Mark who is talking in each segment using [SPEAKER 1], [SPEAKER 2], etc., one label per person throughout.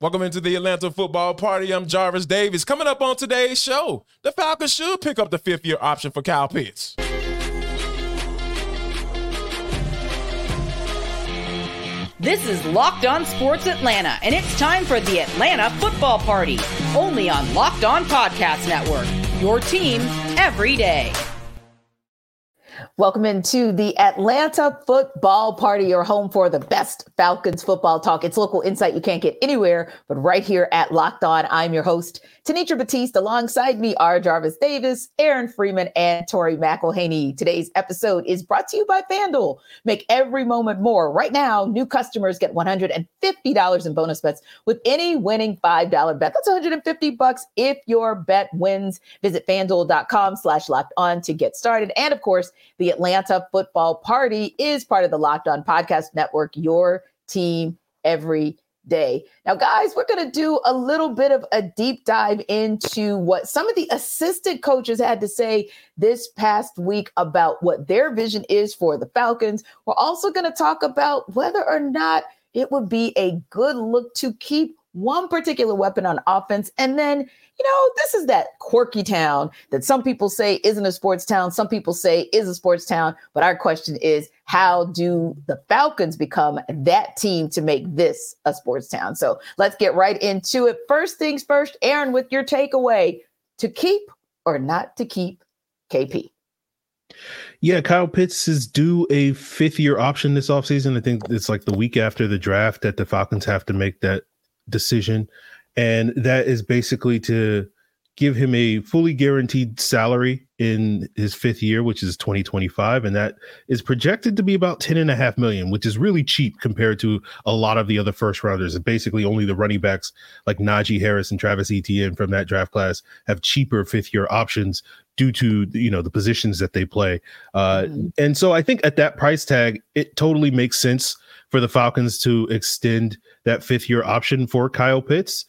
[SPEAKER 1] Welcome into the Atlanta football party. I'm Jarvis Davis. Coming up on today's show, the Falcons should pick up the fifth year option for Kyle Pitts.
[SPEAKER 2] This is Locked On Sports Atlanta, and it's time for the Atlanta Football Party, only on Locked On Podcast Network. Your team every day.
[SPEAKER 3] Welcome into the Atlanta Football Party, your home for the best Falcons football talk. It's local insight you can't get anywhere but right here at Locked On. I'm your host, Tenitra Batiste. Alongside me are Jarvis Davis, Aaron Freeman, and Tori McElhaney. Today's episode is brought to you by FanDuel. Make every moment more. Right now, new customers get $150 in bonus bets with any winning $5 bet. That's 150 bucks if your bet wins. Visit fanduel.com slash locked on to get started. And of course, the Atlanta Football Party is part of the Locked On Podcast Network, your team every day. Now, guys, we're going to do a little bit of a deep dive into what some of the assistant coaches had to say this past week about what their vision is for the Falcons. We're also going to talk about whether or not it would be a good look to keep one particular weapon on offense and then you know, this is that quirky town that some people say isn't a sports town, some people say is a sports town. But our question is, how do the Falcons become that team to make this a sports town? So let's get right into it. First things first, Aaron, with your takeaway to keep or not to keep KP.
[SPEAKER 4] Yeah, Kyle Pitts is due a fifth year option this offseason. I think it's like the week after the draft that the Falcons have to make that decision. And that is basically to give him a fully guaranteed salary in his fifth year which is 2025 and that is projected to be about 10 and a half million which is really cheap compared to a lot of the other first rounders. And basically only the running backs like Najee Harris and Travis Etienne from that draft class have cheaper fifth year options due to you know the positions that they play. Uh, mm-hmm. and so i think at that price tag it totally makes sense for the falcons to extend that fifth year option for kyle pitts.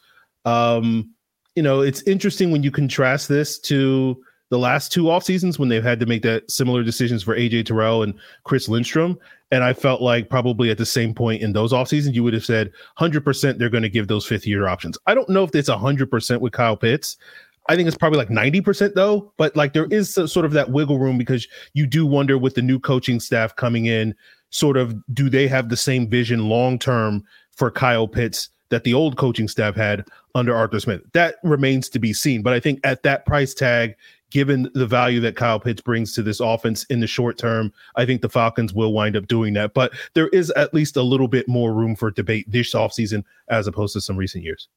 [SPEAKER 4] Um, you know, it's interesting when you contrast this to the last two off seasons when they've had to make that similar decisions for AJ Terrell and Chris Lindstrom. And I felt like probably at the same point in those off seasons, you would have said 100% they're going to give those fifth year options. I don't know if it's 100% with Kyle Pitts. I think it's probably like 90% though, but like there is sort of that wiggle room because you do wonder with the new coaching staff coming in, sort of do they have the same vision long term for Kyle Pitts that the old coaching staff had under Arthur Smith. That remains to be seen. But I think at that price tag, given the value that Kyle Pitts brings to this offense in the short term, I think the Falcons will wind up doing that. But there is at least a little bit more room for debate this offseason as opposed to some recent years.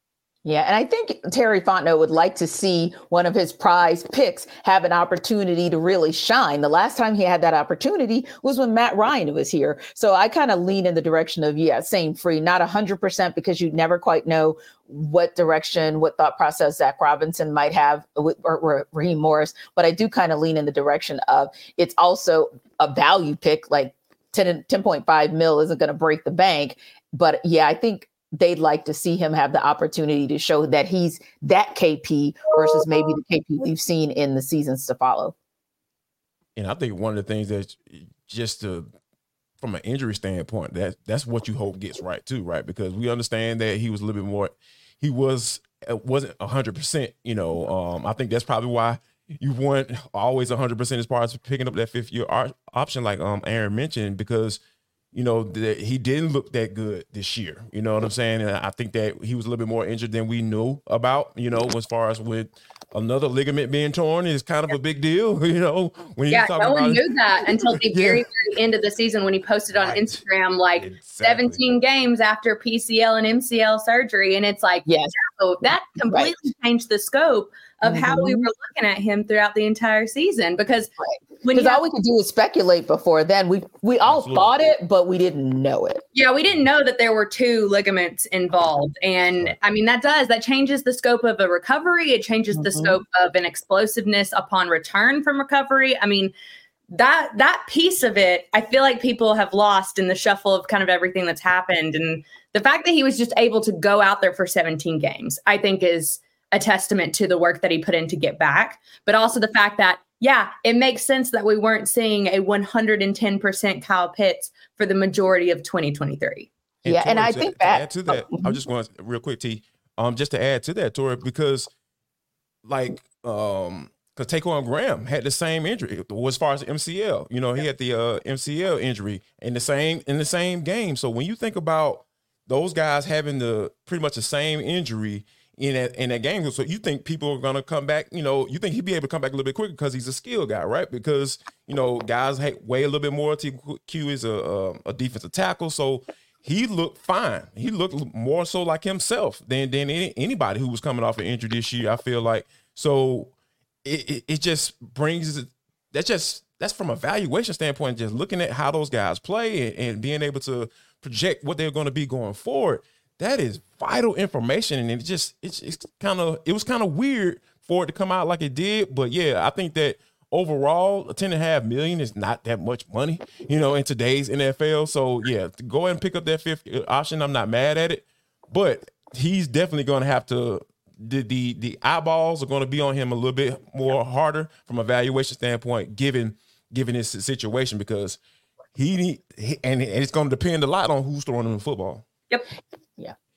[SPEAKER 3] Yeah, and I think Terry Fontenot would like to see one of his prize picks have an opportunity to really shine. The last time he had that opportunity was when Matt Ryan was here. So I kind of lean in the direction of, yeah, same free, not 100% because you never quite know what direction, what thought process Zach Robinson might have with or, Raheem Morris. But I do kind of lean in the direction of it's also a value pick, like 10, 10.5 mil isn't going to break the bank. But yeah, I think they'd like to see him have the opportunity to show that he's that KP versus maybe the KP we've seen in the seasons to follow.
[SPEAKER 1] And I think one of the things that just to, from an injury standpoint, that that's what you hope gets right too, right? Because we understand that he was a little bit more, he was uh, wasn't hundred percent. You know, um, I think that's probably why you weren't always hundred percent as far as picking up that fifth year option, like um Aaron mentioned, because you know, that he didn't look that good this year. You know what I'm saying? And I think that he was a little bit more injured than we knew about, you know, as far as with another ligament being torn is kind of a big deal, you know.
[SPEAKER 5] When yeah, no one knew that until the very, yeah. very end of the season when he posted on right. Instagram like exactly. 17 games after PCL and MCL surgery. And it's like, yes, so that completely right. changed the scope of mm-hmm. how we mm-hmm. were looking at him throughout the entire season because
[SPEAKER 3] because all we could do is speculate before then we we all Absolutely. thought it but we didn't know it
[SPEAKER 5] yeah we didn't know that there were two ligaments involved and i mean that does that changes the scope of a recovery it changes mm-hmm. the scope of an explosiveness upon return from recovery i mean that that piece of it i feel like people have lost in the shuffle of kind of everything that's happened and the fact that he was just able to go out there for 17 games i think is a testament to the work that he put in to get back, but also the fact that, yeah, it makes sense that we weren't seeing a 110% Kyle Pitts for the majority of 2023.
[SPEAKER 1] And
[SPEAKER 3] yeah, and I
[SPEAKER 1] to-
[SPEAKER 3] think
[SPEAKER 1] to
[SPEAKER 3] that
[SPEAKER 1] add to that,
[SPEAKER 3] oh,
[SPEAKER 1] I'm just going to real quick, T. Um, just to add to that, Tori, because like um, because Ta'Quon Graham had the same injury as far as MCL. You know, he had the uh, MCL injury in the same in the same game. So when you think about those guys having the pretty much the same injury in that in that game, so you think people are gonna come back? You know, you think he'd be able to come back a little bit quicker because he's a skill guy, right? Because you know guys weigh a little bit more. TQ is a a, a defensive tackle, so he looked fine. He looked more so like himself than than any, anybody who was coming off an injury this year. I feel like so it, it, it just brings that just that's from a valuation standpoint, just looking at how those guys play and, and being able to project what they're going to be going forward. That is vital information, and it just it's, it's kind of it was kind of weird for it to come out like it did. But yeah, I think that overall, ten and a half million is not that much money, you know, in today's NFL. So yeah, go ahead and pick up that fifth uh, option. I'm not mad at it, but he's definitely going to have to the the the eyeballs are going to be on him a little bit more harder from a valuation standpoint, given given his situation because he, and it's going to depend a lot on who's throwing him football.
[SPEAKER 5] Yep.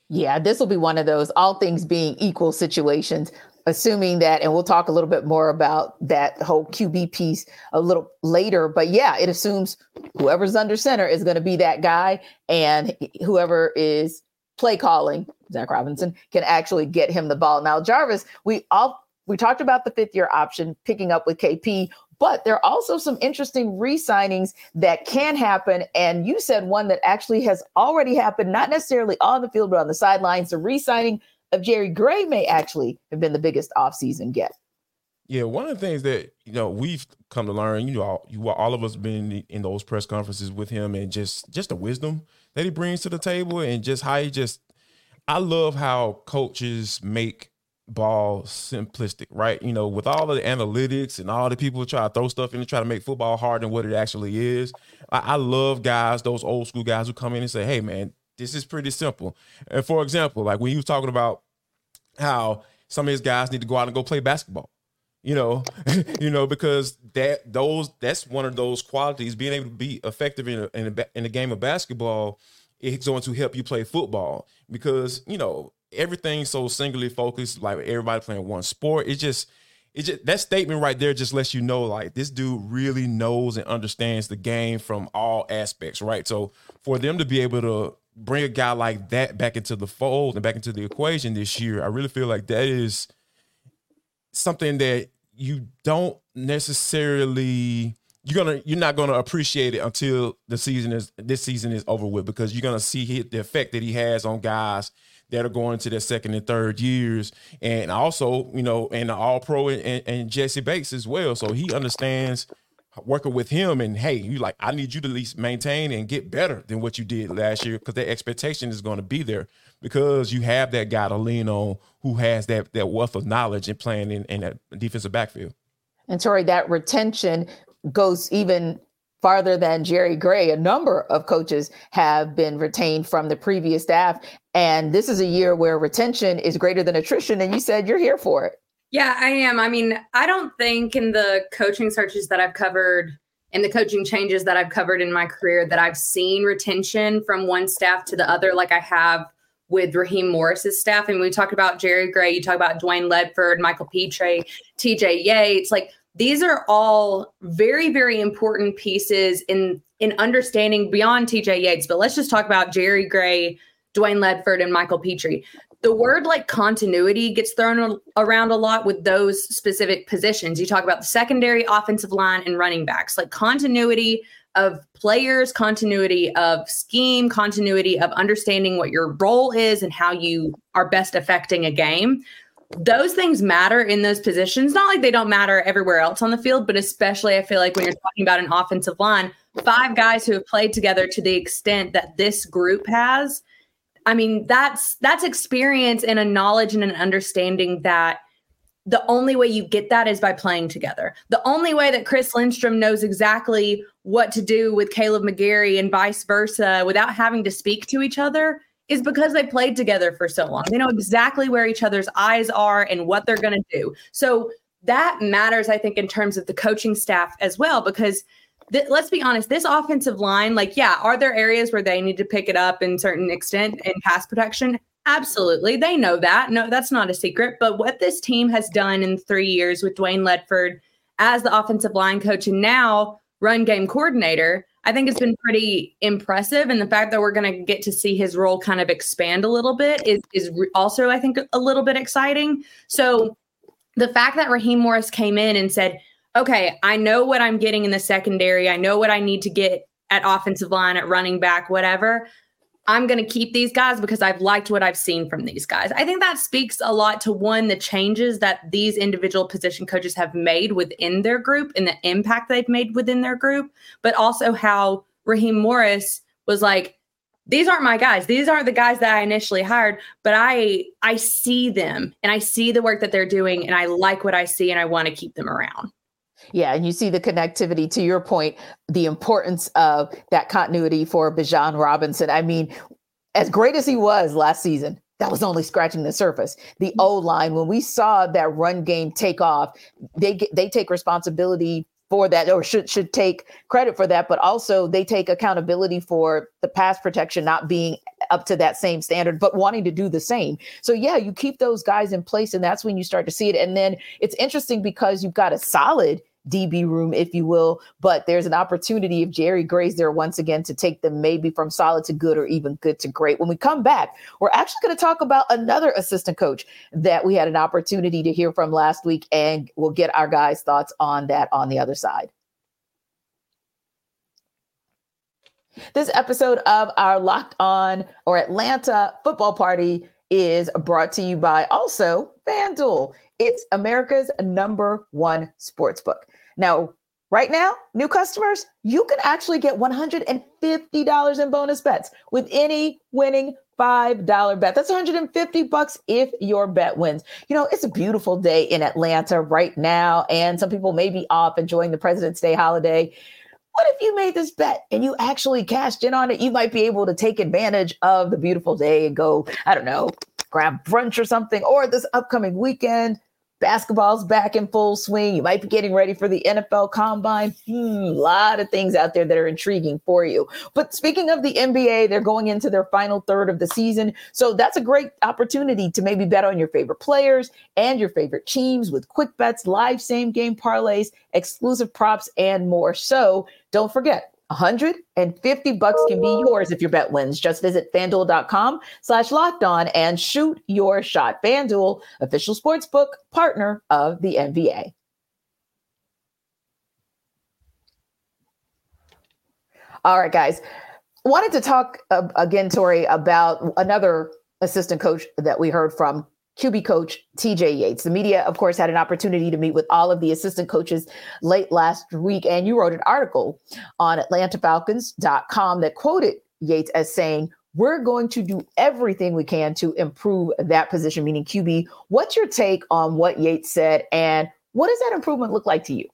[SPEAKER 3] Yeah. This will be one of those all things being equal situations, assuming that, and we'll talk a little bit more about that whole QB piece a little later. But yeah, it assumes whoever's under center is going to be that guy, and whoever is play calling, Zach Robinson, can actually get him the ball. Now, Jarvis, we all we talked about the fifth year option picking up with KP. But there are also some interesting re signings that can happen. And you said one that actually has already happened, not necessarily on the field, but on the sidelines. The re signing of Jerry Gray may actually have been the biggest offseason get.
[SPEAKER 1] Yeah, one of the things that you know we've come to learn, you know, all, you all of us been in, in those press conferences with him, and just just the wisdom that he brings to the table, and just how he just, I love how coaches make ball simplistic, right? You know, with all of the analytics and all the people who try to throw stuff in and try to make football harder than what it actually is. I, I love guys, those old school guys who come in and say, "Hey, man, this is pretty simple." And for example, like when you was talking about how some of his guys need to go out and go play basketball you know you know because that those that's one of those qualities being able to be effective in a, in a, in a game of basketball it's going to help you play football because you know everything's so singularly focused like everybody playing one sport it just it just that statement right there just lets you know like this dude really knows and understands the game from all aspects right? So for them to be able to bring a guy like that back into the fold and back into the equation this year i really feel like that is something that you don't necessarily you're gonna you're not gonna appreciate it until the season is this season is over with because you're gonna see the effect that he has on guys that are going to their second and third years. And also you know and the all pro and, and jessie bates as well. So he understands working with him and hey you like i need you to at least maintain and get better than what you did last year because the expectation is going to be there because you have that guy to lean on who has that that wealth of knowledge and playing in, in that defensive backfield.
[SPEAKER 3] And Tori, that retention goes even farther than Jerry Gray. A number of coaches have been retained from the previous staff. And this is a year where retention is greater than attrition. And you said you're here for it.
[SPEAKER 5] Yeah, I am. I mean, I don't think in the coaching searches that I've covered and the coaching changes that I've covered in my career that I've seen retention from one staff to the other like I have with Raheem Morris's staff. And we talked about Jerry Gray, you talk about Dwayne Ledford, Michael Pitre, TJ Yates. Like these are all very, very important pieces in in understanding beyond TJ Yates. But let's just talk about Jerry Gray, Dwayne Ledford, and Michael Pitre. The word like continuity gets thrown around a lot with those specific positions. You talk about the secondary, offensive line, and running backs. Like continuity of players, continuity of scheme, continuity of understanding what your role is and how you are best affecting a game. Those things matter in those positions. Not like they don't matter everywhere else on the field, but especially I feel like when you're talking about an offensive line, five guys who have played together to the extent that this group has. I mean, that's that's experience and a knowledge and an understanding that the only way you get that is by playing together. The only way that Chris Lindstrom knows exactly what to do with Kaleb McGary and vice versa without having to speak to each other is because they played together for so long. They know exactly where each other's eyes are and what they're going to do. So that matters, I think, in terms of the coaching staff as well, because th- let's be honest, this offensive line, like, yeah, are there areas where they need to pick it up in certain extent in pass protection? Absolutely. They know that. No, that's not a secret. But what this team has done in three years with Dwayne Ledford as the offensive line coach and now run game coordinator, I think it's been pretty impressive. And the fact that we're going to get to see his role kind of expand a little bit is, is also, I think, a little bit exciting. So the fact that Raheem Morris came in and said, okay, I know what I'm getting in the secondary. I know what I need to get at offensive line, at running back, whatever. I'm going to keep these guys because I've liked what I've seen from these guys. I think that speaks a lot to one, the changes that these individual position coaches have made within their group and the impact they've made within their group, but also how Raheem Morris was like, these aren't my guys. These aren't the guys that I initially hired, but I I see them and I see the work that they're doing and I like what I see and I want to keep them around.
[SPEAKER 3] Yeah, and you see the connectivity to your point, the importance of that continuity for Bijan Robinson. I mean, as great as he was last season, that was only scratching the surface. The mm-hmm. O line, when we saw that run game take off, they they take responsibility for that, or should should take credit for that, but also they take accountability for the pass protection not being up to that same standard, but wanting to do the same. So yeah, you keep those guys in place, and that's when you start to see it. And then it's interesting because you've got a solid DB room, if you will. But there's an opportunity if Jerry Gray's there once again to take them maybe from solid to good or even good to great. When we come back, we're actually going to talk about another assistant coach that we had an opportunity to hear from last week, and we'll get our guys' thoughts on that on the other side. This episode of our Locked On or Atlanta football party is brought to you by also FanDuel. It's America's number one sports book. Now, right now, new customers, you can actually get $150 in bonus bets with any winning $5 bet. That's 150 bucks if your bet wins. You know, it's a beautiful day in Atlanta right now, and some people may be off enjoying the President's Day holiday. What if you made this bet and you actually cashed in on it? You might be able to take advantage of the beautiful day and go, I don't know, grab brunch or something, or this upcoming weekend Basketball's back in full swing. You might be getting ready for the NFL combine. Hmm, a lot of things out there that are intriguing for you. But speaking of the NBA, they're going into their final third of the season. So that's a great opportunity to maybe bet on your favorite players and your favorite teams with quick bets, live same game parlays, exclusive props, and more. So don't forget, 150 bucks can be yours if your bet wins. Just visit fanduel.com slash locked on and shoot your shot. FanDuel, official sports book partner of the NBA. All right, guys. Wanted to talk uh, again, Tori, about another assistant coach that we heard from QB coach TJ Yates. The media, of course, had an opportunity to meet with all of the assistant coaches late last week, and you wrote an article on AtlantaFalcons.com that quoted Yates as saying, We're going to do everything we can to improve that position, meaning QB. What's your take on what Yates said, and what does that improvement look like to you?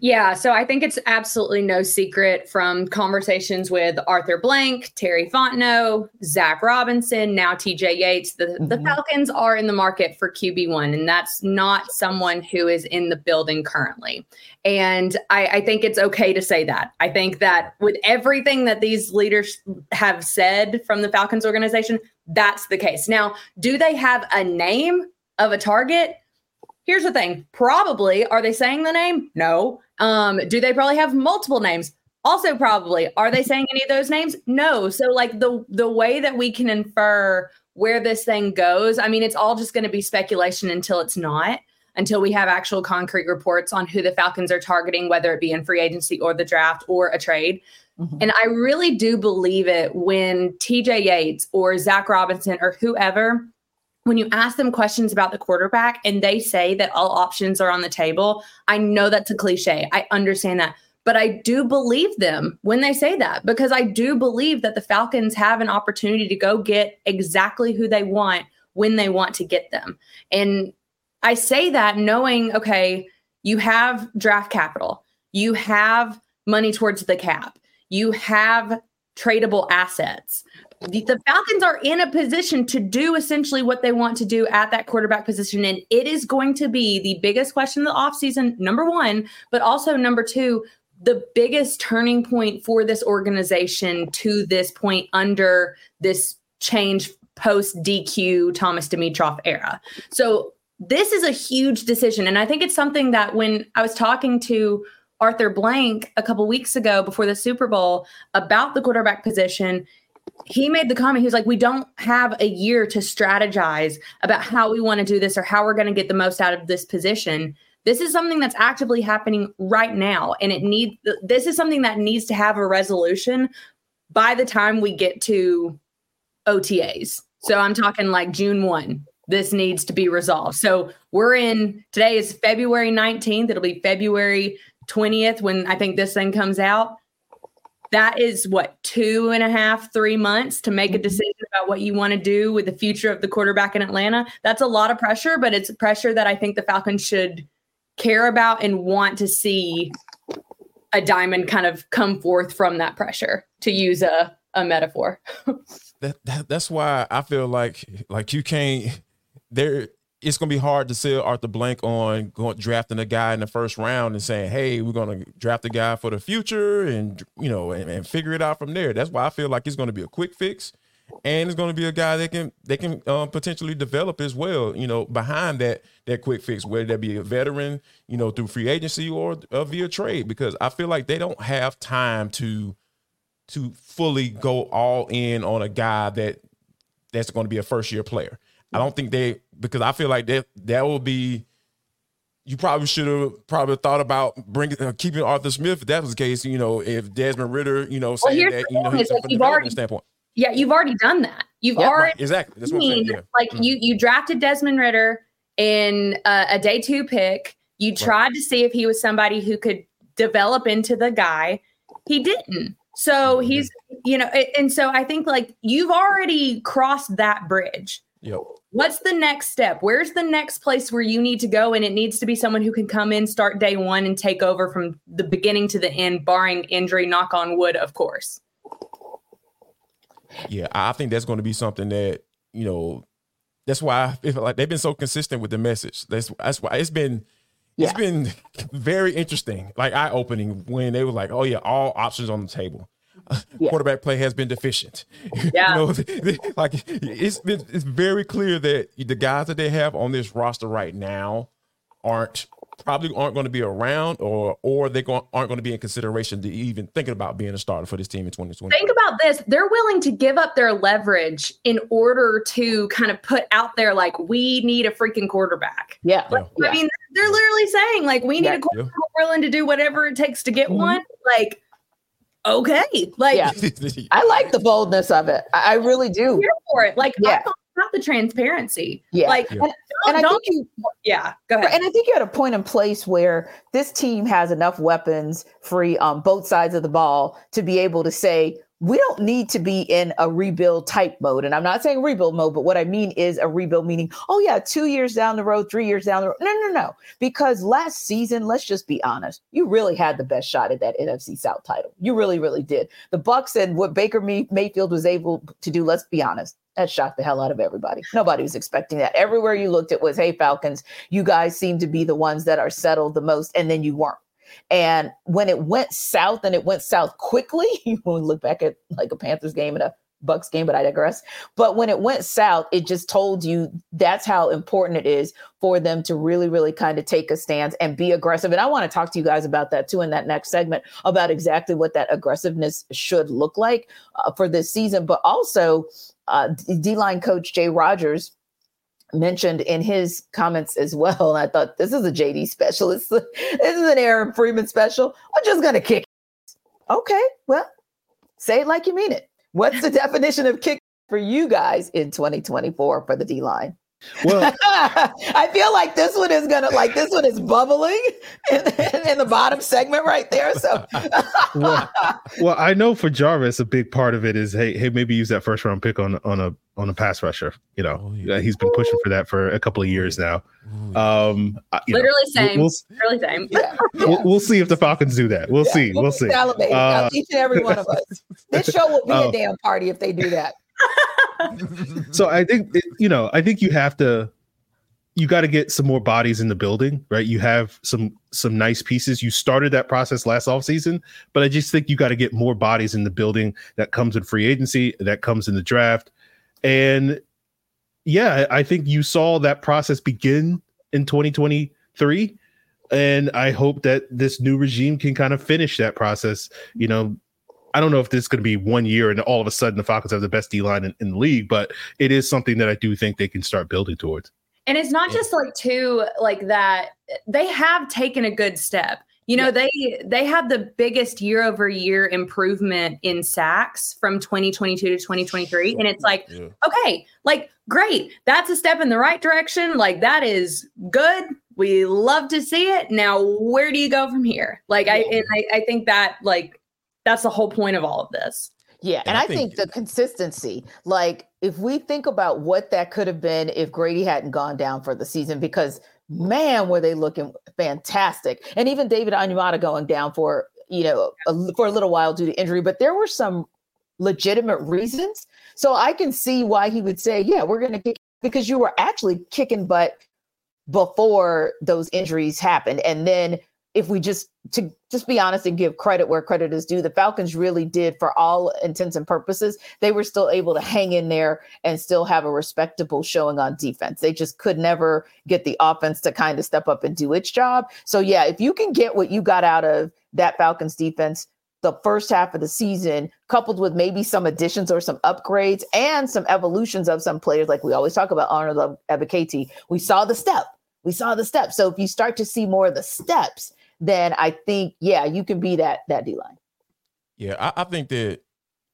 [SPEAKER 5] Yeah, so I think it's absolutely no secret from conversations with Arthur Blank, Terry Fontenot, Zach Robinson, now TJ Yates. The, mm-hmm. the Falcons are in the market for QB1, and that's not someone who is in the building currently. And I, I think it's okay to say that. I think that with everything that these leaders have said from the Falcons organization, that's the case. Now, do they have a name of a target? Here's the thing. Probably are they saying the name? No. Um, do they probably have multiple names? Also probably. Are they saying any of those names? No. So like the the way that we can infer where this thing goes, I mean, it's all just going to be speculation until it's not, until we have actual concrete reports on who the Falcons are targeting, whether it be in free agency or the draft or a trade. Mm-hmm. And I really do believe it when TJ Yates or zach Robinson or whoever when you ask them questions about the quarterback and they say that all options are on the table, I know that's a cliche. I understand that. But I do believe them when they say that because I do believe that the Falcons have an opportunity to go get exactly who they want when they want to get them. And I say that knowing, okay, you have draft capital, you have money towards the cap, you have tradable assets the Falcons are in a position to do essentially what they want to do at that quarterback position. And it is going to be the biggest question of the offseason, number one, but also number two, the biggest turning point for this organization to this point under this change post DQ Thomas Dimitroff era. So this is a huge decision. And I think it's something that when I was talking to Arthur Blank a couple weeks ago before the Super Bowl about the quarterback position, he made the comment he was like we don't have a year to strategize about how we want to do this or how we're going to get the most out of this position. This is something that's actively happening right now and it needs this is something that needs to have a resolution by the time we get to otas so i'm talking like june 1 this needs to be resolved. So we're in today is february 19th it'll be february 20th when i think this thing comes out that is what two and a half, three months to make a mm-hmm. decision about what you want to do with the future of the quarterback in Atlanta. That's a lot of pressure, but it's pressure that I think the Falcons should care about and want to see a diamond kind of come forth from that pressure, to use a, a metaphor.
[SPEAKER 1] that, that that's why I feel like like you can't there it's gonna be hard to sell Arthur Blank on going drafting a guy in the first round and saying, "Hey, we're gonna draft a guy for the future," and you know, and, and figure it out from there. That's why I feel like it's gonna be a quick fix, and it's gonna be a guy that can they can um, potentially develop as well. You know, behind that that quick fix, whether that be a veteran, you know, through free agency or uh, via trade, because I feel like they don't have time to to fully go all in on a guy that that's going to be a first year player. I don't think they because I feel like that that will be. You probably should have probably thought about bringing uh, keeping Arthur Smith. If that was the case, you know, if Desmond Ridder, you know, saying well, that, you know,
[SPEAKER 5] like you've already, standpoint. Yeah, you've already done that. You've yeah, already
[SPEAKER 1] right, exactly. That's what I'm saying. Yeah.
[SPEAKER 5] Like mm-hmm. you, you drafted Desmond Ridder in uh, a day two pick. You tried right. to see if he was somebody who could develop into the guy. He didn't. So mm-hmm. he's, you know, and so I think like you've already crossed that bridge.
[SPEAKER 1] Yep.
[SPEAKER 5] What's the next step? Where's the next place where you need to go? And it needs to be someone who can come in, start day one, and take over from the beginning to the end, barring injury, knock on wood, of course.
[SPEAKER 1] Yeah, I think that's going to be something that, you know, that's why I feel like they've been so consistent with the message. That's that's why it's been yeah. it's been very interesting, like eye opening when they were like, "Oh yeah, all options on the table." Yeah. quarterback play has been deficient.
[SPEAKER 5] Yeah. you know,
[SPEAKER 1] like it's been, it's very clear that the guys that they have on this roster right now aren't probably aren't going to be around or or they aren't going to be in consideration to even thinking about being a starter for this team in 2020.
[SPEAKER 5] Think about this. They're willing to give up their leverage in order to kind of put out there like we need a freaking quarterback.
[SPEAKER 3] Yeah.
[SPEAKER 5] Like, yeah. I mean, they're literally saying like we need yeah. a quarterback yeah. willing to do whatever it takes to get mm-hmm. one. Like okay. Like, yeah.
[SPEAKER 3] I like the boldness of it. I really do.
[SPEAKER 5] Here for it. Like, yeah. Not the transparency.
[SPEAKER 3] Yeah.
[SPEAKER 5] Like,
[SPEAKER 3] yeah. And, and I think you,
[SPEAKER 5] yeah, go ahead.
[SPEAKER 3] And I think you're at a point in place where this team has enough weapons free on both sides of the ball to be able to say, we don't need to be in a rebuild type mode. And I'm not saying rebuild mode, but what I mean is a rebuild meaning, oh, yeah, two years down the road, three years down the road. No, no, no. Because last season, let's just be honest, you really had the best shot at that NFC South title. You really, really did. The Bucs and what Baker Mayfield was able to do, let's be honest, that shocked the hell out of everybody. Nobody was expecting that. Everywhere you looked, it was, hey, Falcons, you guys seem to be the ones that are settled the most, and then you weren't. And when it went south and it went south quickly, we look back at like a Panthers game and a Bucs game, but I digress. But when it went south, it just told you that's how important it is for them to really, really kind of take a stance and be aggressive. And I want to talk to you guys about that too in that next segment about exactly what that aggressiveness should look like uh, for this season. But also, uh, D line coach Jay Rodgers mentioned in his comments as well. I thought this is a JD special. This is, an Aaron Freeman special. I'm just gonna kick. Okay, well, say it like you mean it. What's the definition of kick for you guys in 2024 for the D line? Well, I feel like this one is gonna like this one is bubbling in, in the bottom segment right there. So,
[SPEAKER 4] well, well, I know for Jarvis, a big part of it is hey, hey, maybe use that first round pick on on a on a pass rusher. You know, oh, yeah. he's been pushing for that for a couple of years now. Um,
[SPEAKER 5] literally know, same, we'll, literally same.
[SPEAKER 4] Yeah, yeah. We'll, we'll, see if the Falcons do that. We'll see. We'll, see.
[SPEAKER 3] Uh, each and every one of us. This show will be uh, a damn party if they do that.
[SPEAKER 4] so I think it, you know, I think you have to you got to get some more bodies in the building, right? You have some some nice pieces. You started that process last off season, but I just think you got to get more bodies in the building. That comes in free agency, that comes in the draft, and yeah, I think you saw that process begin in 2023, and I hope that this new regime can kind of finish that process. You know, I don't know if this is going to be one year and all of a sudden the Falcons have the best D line in, in, the league, but it is something that I do think they can start building towards.
[SPEAKER 5] And it's not just like two like that. They have taken a good step. You know, yeah. they they have the biggest year over year improvement in sacks from 2022 to 2023. And it's like, yeah. okay, like great. That's a step in the right direction. Like that is good. We love to see it. Now, where do you go from here? Like I and I, I think that like that's the whole point of all of this.
[SPEAKER 3] Yeah, and, and I, I think, think the consistency, like if we think about what that could have been if Grady hadn't gone down for the season, because man, were they looking fantastic, and even David Onyemata going down for you know a, for a little while due to injury, but there were some legitimate reasons. So I can see why he would say, "Yeah, we're going to kick," because you were actually kicking butt before those injuries happened, and then if we just to just be honest and give credit where credit is due, the Falcons really did, for all intents and purposes, they were still able to hang in there and still have a respectable showing on defense. They just could never get the offense to kind of step up and do its job. So yeah, if you can get what you got out of that Falcons defense the first half of the season, coupled with maybe some additions or some upgrades and some evolutions of some players, like we always talk about honor Arnold Ebiketie, we saw the step. We saw the step. So if you start to see more of the steps, then I think, yeah, you can be that that D line.
[SPEAKER 1] Yeah, I, I, think that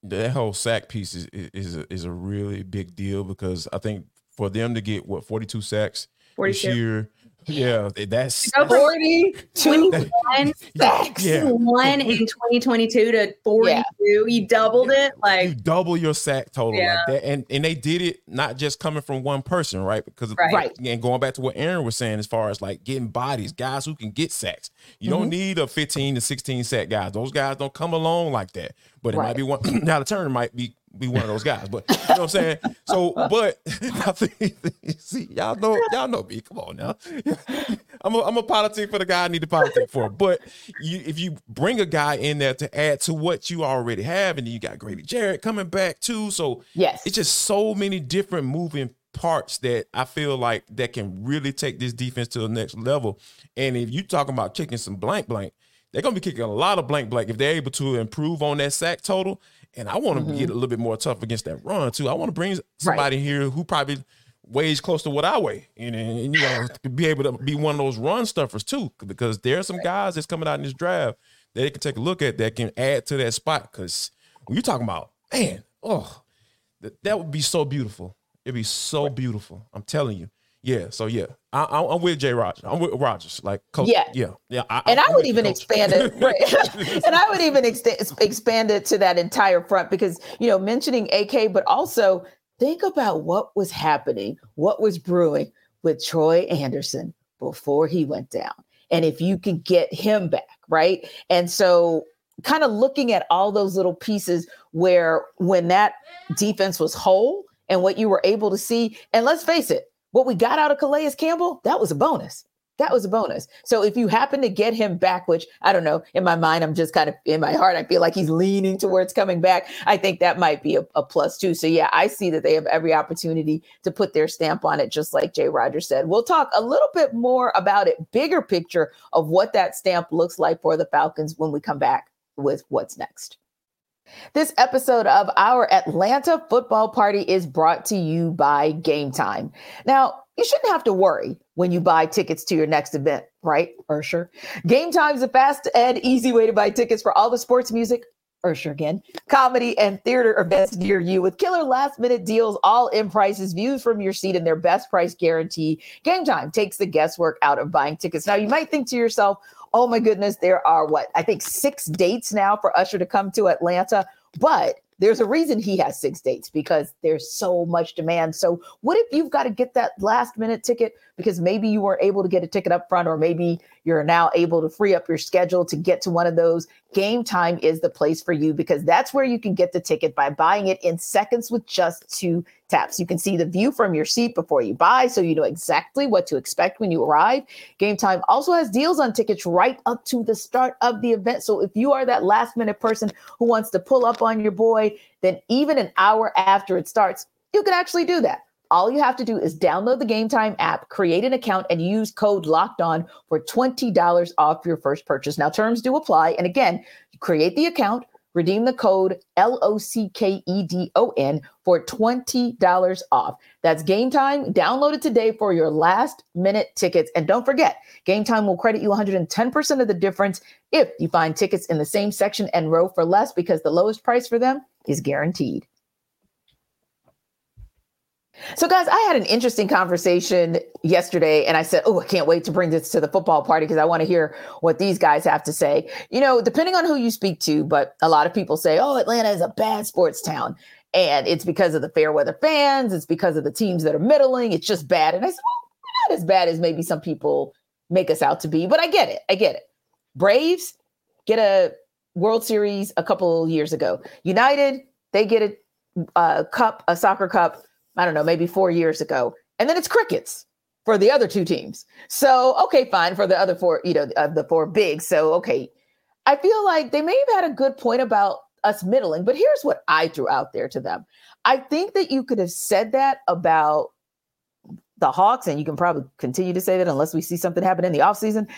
[SPEAKER 1] that whole sack piece is is a, is a really big deal because I think for them to get what 42 sacks 42. this year yeah, that's
[SPEAKER 3] 42
[SPEAKER 5] one sacks. Yeah. One in 2022 to 42. Yeah. You doubled it. Like
[SPEAKER 1] you double your sack total yeah. like that. And and they did it not just coming from one person, right? Because right. and going back to what Aaron was saying as far as like getting bodies, guys who can get sacks. You mm-hmm. don't need a 15 to 16 sack guys. Those guys don't come along like that. But it right. might be one now the turn might be be one of those guys. But you know what I'm saying? So, but I think see, y'all know, y'all know me. Come on now. I'm a, I'm a politic for the guy I need to politic for. But you, if you bring a guy in there to add to what you already have, and then you got Grady Jarrett coming back too. So
[SPEAKER 3] yes,
[SPEAKER 1] it's just so many different moving parts that I feel like that can really take this defense to the next level. And if you talking about kicking some blank blank, they're gonna be kicking a lot of blank blank if they're able to improve on that sack total and I want to mm-hmm. get a little bit more tough against that run too. I want to bring somebody right. here who probably weighs close to what I weigh, and, and you know, be able to be one of those run stuffers too, because there are some guys that's coming out in this draft that they can take a look at that can add to that spot. Because when you're talking about, man, oh, that, that would be so beautiful. It'd be so beautiful. I'm telling you. Yeah. So yeah, I, am with Jay Rodgers. I'm with Rodgers. Like, coach, yeah, yeah, yeah. I,
[SPEAKER 3] and I'm I would even expand it, right? and I would even ex- expand it to that entire front because you know mentioning AK, but also think about what was happening, what was brewing with Troy Anderson before he went down, and if you can get him back, right? And so kind of looking at all those little pieces where when that defense was whole and what you were able to see, and let's face it what we got out of Calais Campbell, that was a bonus. That was a bonus. So if you happen to get him back, which I don't know, in my mind, I'm just kind of in my heart, I feel like he's leaning towards coming back. I think that might be a, a plus too. So yeah, I see that they have every opportunity to put their stamp on it, just like Jay Rodgers said. We'll talk a little bit more about it, bigger picture of what that stamp looks like for the Falcons when we come back with what's next. This episode of our Atlanta football party is brought to you by Game Time. Now, you shouldn't have to worry when you buy tickets to your next event, right, Usher? Game Time is a fast and easy way to buy tickets for all the sports music, Usher again, comedy and theater events near you with killer last minute deals, all in prices, views from your seat, and their best price guarantee. Game Time takes the guesswork out of buying tickets. Now, you might think to yourself, oh my goodness, there are what I think six dates now for Usher to come to Atlanta. But there's a reason he has six dates because there's so much demand. So, what if you've got to get that last minute ticket because maybe you weren't able to get a ticket up front, or maybe you're now able to free up your schedule to get to one of those Game Time is the place for you because that's where you can get the ticket by buying it in seconds with just two taps. You can see the view from your seat before you buy, so you know exactly what to expect when you arrive. Game Time also has deals on tickets right up to the start of the event. So if you are that last minute person who wants to pull up on your boy, then even an hour after it starts, you can actually do that. All you have to do is download the Game Time app, create an account, and use code Locked On for twenty dollars off your first purchase. Now, terms do apply. And again, create the account, redeem the code L O C K E D O N for twenty dollars off. That's Game Time. Download it today for your last minute tickets. And don't forget, Game Time will credit you one hundred and ten percent of the difference if you find tickets in the same section and row for less, because the lowest price for them is guaranteed. So, guys, I had an interesting conversation yesterday, and I said, Oh, I can't wait to bring this to the football party because I want to hear what these guys have to say. You know, depending on who you speak to, but a lot of people say, Oh, Atlanta is a bad sports town. And it's because of the fair weather fans, it's because of the teams that are middling. It's just bad. And I said, Well, not as bad as maybe some people make us out to be, but I get it. I get it. Braves get a World Series a couple years ago. United, they get a, a cup, a soccer cup I don't know, maybe four years ago. And then it's crickets for the other two teams. So, okay, fine for the other four, you know, uh, the four big. So, okay. I feel like they may have had a good point about us middling, but here's what I threw out there to them. I think that you could have said that about the Hawks, and you can probably continue to say that unless we see something happen in the offseason,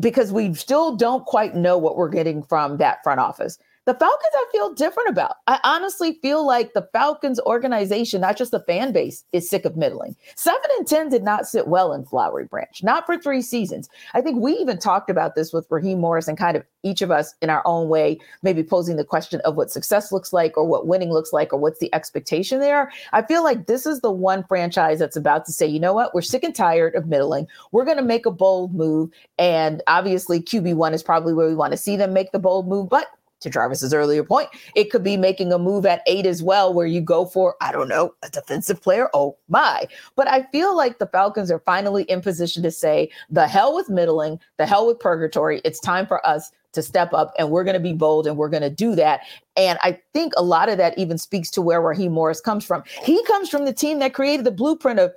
[SPEAKER 3] because we still don't quite know what we're getting from that front office. The Falcons, I feel different about. I honestly feel like the Falcons organization, not just the fan base, is sick of middling. Seven and 10 did not sit well in Flowery Branch, not for three seasons. I think we even talked about this with Raheem Morris and kind of each of us in our own way, maybe posing the question of what success looks like or what winning looks like or what's the expectation there. I feel like this is the one franchise that's about to say, you know what, we're sick and tired of middling. We're going to make a bold move. And obviously, QB1 is probably where we want to see them make the bold move. But to Travis's earlier point, it could be making a move at eight as well, where you go for, I don't know, a defensive player. Oh my. But I feel like the Falcons are finally in position to say, the hell with middling, the hell with purgatory. It's time for us to step up and we're going to be bold and we're going to do that. And I think a lot of that even speaks to where Raheem Morris comes from. He comes from the team that created the blueprint of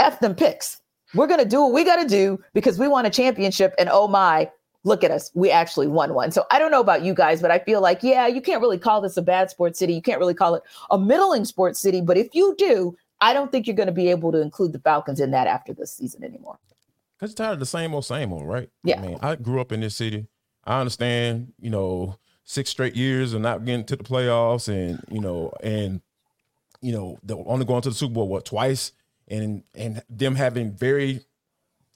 [SPEAKER 3] F them picks. We're going to do what we got to do because we want a championship. And oh my, look at us, we actually won one. So I don't know about you guys, but I feel like, yeah, you can't really call this a bad sports city. You can't really call it a middling sports city. But if you do, I don't think you're going to be able to include the Falcons in that after this season anymore.
[SPEAKER 1] Because you're tired of the same old, same old, right?
[SPEAKER 3] Yeah.
[SPEAKER 1] I mean, I grew up in this city. I understand, you know, six straight years of not getting to the playoffs and, you know, and, you know, the, only going to the Super Bowl, what, twice? And, and them having very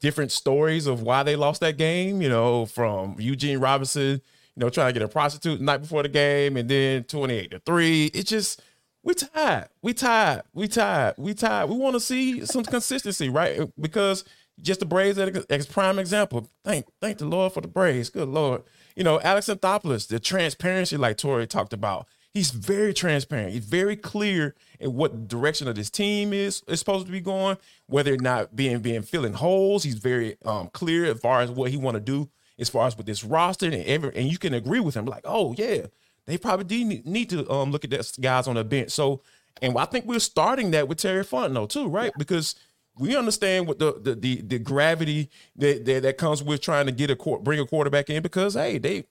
[SPEAKER 1] different stories of why they lost that game, you know, from Eugene Robinson, you know, trying to get a prostitute the night before the game and then 28 to 3. It just we tired. We tired. We tired. We tired. We want to see some consistency, right? Because just the Braves as prime example. Thank thank the Lord for the Braves. Good Lord. You know, Alex Anthopoulos, the transparency like Tori talked about. He's very transparent. He's very clear in what direction of this team is is supposed to be going, whether or not being being filling holes. He's very um, clear as far as what he want to do as far as with this roster and every and you can agree with him like, oh yeah, they probably do need, need to um, look at this guys on the bench. So, and I think we're starting that with Terry Fontenot too, right? Because we understand what the the the, the gravity that, that, that comes with trying to get a court, bring a quarterback in because hey, they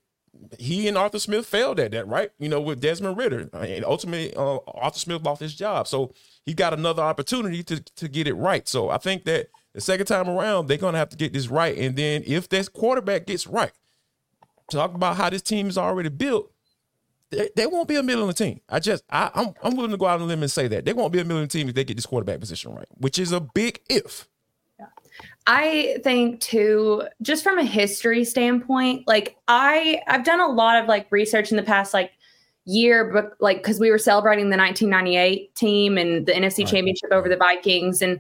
[SPEAKER 1] he and Arthur Smith failed at that, right? You know, with Desmond Ridder, And ultimately, uh, Arthur Smith lost his job. So he got another opportunity to, to get it right. So I think that the second time around, they're to have to get this right. And then if this quarterback gets right, talk about how this team is already built, they, they won't be a the team. I just, I, I'm, I'm willing to go out on a limb and say that. They won't be a the team if they get this quarterback position right, which is a big if.
[SPEAKER 5] I think too, just from a history standpoint, like I I've done a lot of like research in the past like year, but like because we were celebrating the 1998 team and the NFC right. Championship over the Vikings, and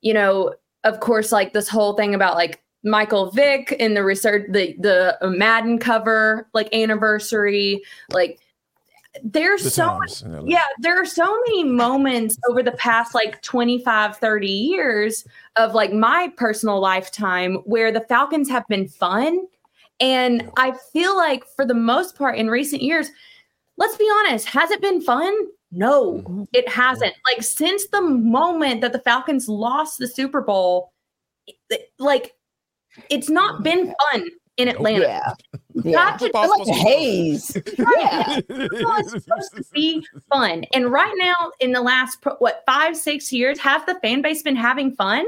[SPEAKER 5] you know, of course, like this whole thing about like Michael Vick in the research, the the Madden cover like anniversary, like there's the so yeah there are so many moments over the past like 25 30 years of like my personal lifetime where the falcons have been fun And I feel like for the most part in recent years, let's be honest, has it been fun? No,
[SPEAKER 1] Mm-hmm.
[SPEAKER 5] it hasn't. Like since the moment that the Falcons lost the Super Bowl, it- like it's not been fun in Atlanta.
[SPEAKER 3] Yeah. Yeah.
[SPEAKER 5] Got to
[SPEAKER 1] Football's
[SPEAKER 3] Like the
[SPEAKER 1] supposed to be
[SPEAKER 3] haze. Yeah.
[SPEAKER 5] it's supposed to be fun. And right now, in the last what five, six years, has the fan base been having fun?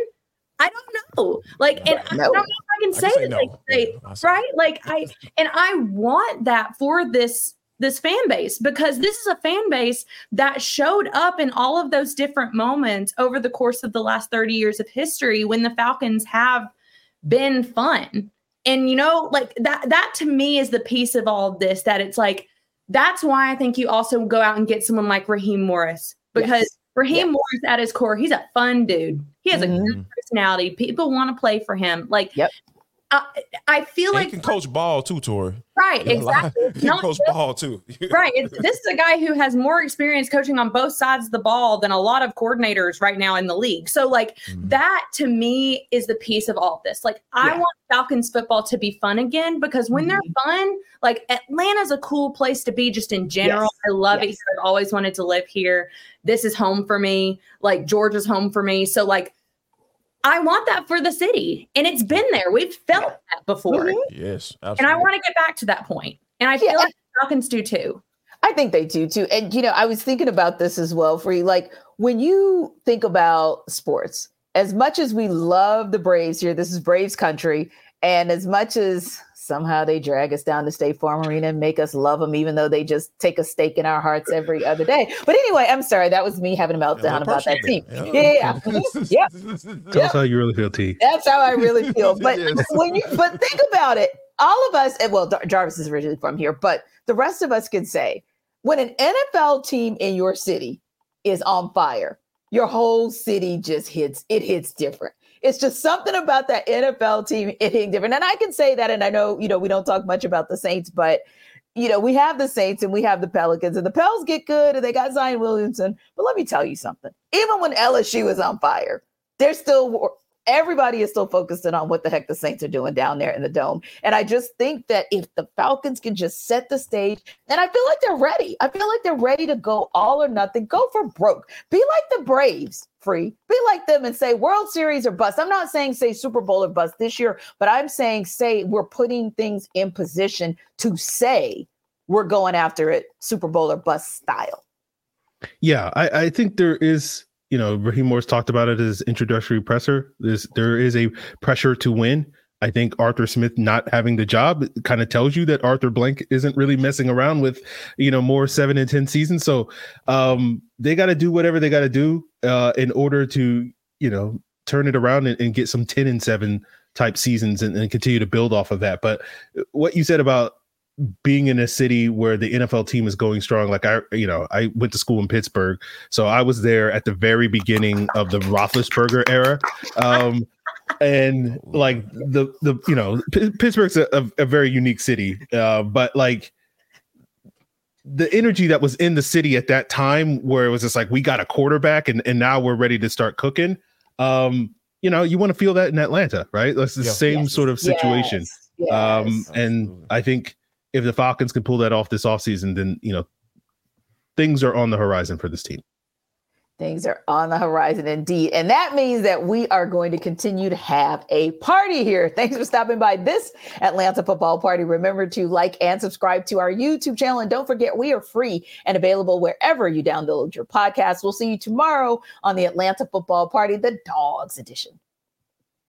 [SPEAKER 5] I don't know. Like, and I don't know if I can
[SPEAKER 1] I
[SPEAKER 5] say
[SPEAKER 1] can say
[SPEAKER 5] that
[SPEAKER 1] no.
[SPEAKER 5] they
[SPEAKER 1] Yeah,
[SPEAKER 5] right. Like I and I want that for this this fan base because this is a fan base that showed up in all of those different moments over the course of the last 30 years of history when the Falcons have been fun. And you know, like that that to me is the piece of all of this that it's like that's why I think you also go out and get someone like Raheem Morris because
[SPEAKER 3] Yes.
[SPEAKER 5] Raheem
[SPEAKER 3] Yes.
[SPEAKER 5] Morris at his core, he's a fun dude. He has a
[SPEAKER 3] Mhm.
[SPEAKER 5] good personality. People want to play for him. Like,
[SPEAKER 3] Yep.
[SPEAKER 5] I, I feel
[SPEAKER 1] And he
[SPEAKER 5] like
[SPEAKER 1] can coach ball too, Tori.
[SPEAKER 5] right,
[SPEAKER 1] He can lie.
[SPEAKER 5] exactly.
[SPEAKER 1] He can coach
[SPEAKER 5] just-
[SPEAKER 1] ball too.
[SPEAKER 5] right. It's, this is a guy who has more experience coaching on both sides of the ball than a lot of coordinators right now in the league. So, like,
[SPEAKER 1] Mhm.
[SPEAKER 5] that to me is the piece of all of this. Like, I
[SPEAKER 3] Yeah.
[SPEAKER 5] want Falcons football to be fun again because when they're fun, like Atlanta's a cool place to be just in general.
[SPEAKER 3] Yes.
[SPEAKER 5] I love it
[SPEAKER 3] Yes.
[SPEAKER 5] here. I've always wanted to live here. This is home for me. Like Georgia's home for me. So like I want that for the city. And it's been there. We've felt that before.
[SPEAKER 3] Mhm.
[SPEAKER 1] Yes,
[SPEAKER 5] And I want to get back to that point. And I
[SPEAKER 3] Yeah,
[SPEAKER 5] feel like the Falcons do too.
[SPEAKER 3] I think they do too. And you know, I was thinking about this as well, for you. Like when you think about sports, as much as we love the Braves here, this is Braves country, and as much as somehow they drag us down to State Farm Arena and make us love them, even though they just take a stake in our hearts every other day. But anyway, I'm sorry, that was me having a meltdown
[SPEAKER 1] a
[SPEAKER 3] about that
[SPEAKER 1] personal
[SPEAKER 3] team.
[SPEAKER 1] thing.
[SPEAKER 3] Yeah, yeah, Mhm.
[SPEAKER 4] Tell
[SPEAKER 3] Yeah.
[SPEAKER 4] us how you really feel, T.
[SPEAKER 3] That's how I really feel. But
[SPEAKER 1] Yes.
[SPEAKER 3] when you but think about it, all of us, and well, Dar- Jarvis is originally from here, but the rest of us can say when an NFL team in your city is on fire, your whole city just hits, it hits different. It's just something about that NFL team it hitting different. And I can say that, and I know, you know, we don't talk much about the Saints, but you know, we have the Saints and we have the Pelicans, and the Pels get good, and they got Zion Williamson. But let me tell you something. Even when LSU is on fire, they're still everybody is still focused in on what the heck the Saints are doing down there in the dome. And I just think that if the Falcons can just set the stage, and I feel like they're ready. I feel like they're ready to go all or nothing, go for broke. Be like the Braves, free. Be like them and say World Series or bust. I'm not saying say Super Bowl or bust this year, but I'm saying say we're putting things in position to say we're going after it Super Bowl or bust style.
[SPEAKER 4] Yeah, I, I think there is, you know, Raheem Morris talked about it as introductory presser. There's there is a pressure to win. I think Arthur Smith not having the job kind of tells you that Arthur Blank isn't really messing around with, you know, more seven and ten seasons. So um they got to do whatever they got to do uh in order to, you know, turn it around and, and get some ten and seven type seasons and, and continue to build off of that. But what you said about being in a city where the NFL team is going strong, like I, you know, I went to school in Pittsburgh, so I was there at the very beginning of the Roethlisberger era, um, and like the the you know P- Pittsburgh's a, a, a very unique city, uh, but like the energy that was in the city at that time, where it was just like we got a quarterback and and now we're ready to start cooking. Um, you know, you want to feel that in Atlanta, right? That's the
[SPEAKER 1] Yeah.
[SPEAKER 4] same
[SPEAKER 3] Yes.
[SPEAKER 4] sort of situation.
[SPEAKER 3] Yes. Yes.
[SPEAKER 4] Um, and I think if the Falcons can pull that off this offseason, then you know things are on the horizon for this team.
[SPEAKER 3] Things are on the horizon indeed. And that means that we are going to continue to have a party here. Thanks for stopping by this Atlanta football party. Remember to like and subscribe to our YouTube channel. And don't forget, we are free and available wherever you download your podcast. We'll see you tomorrow on the Atlanta football party, the Dogs edition.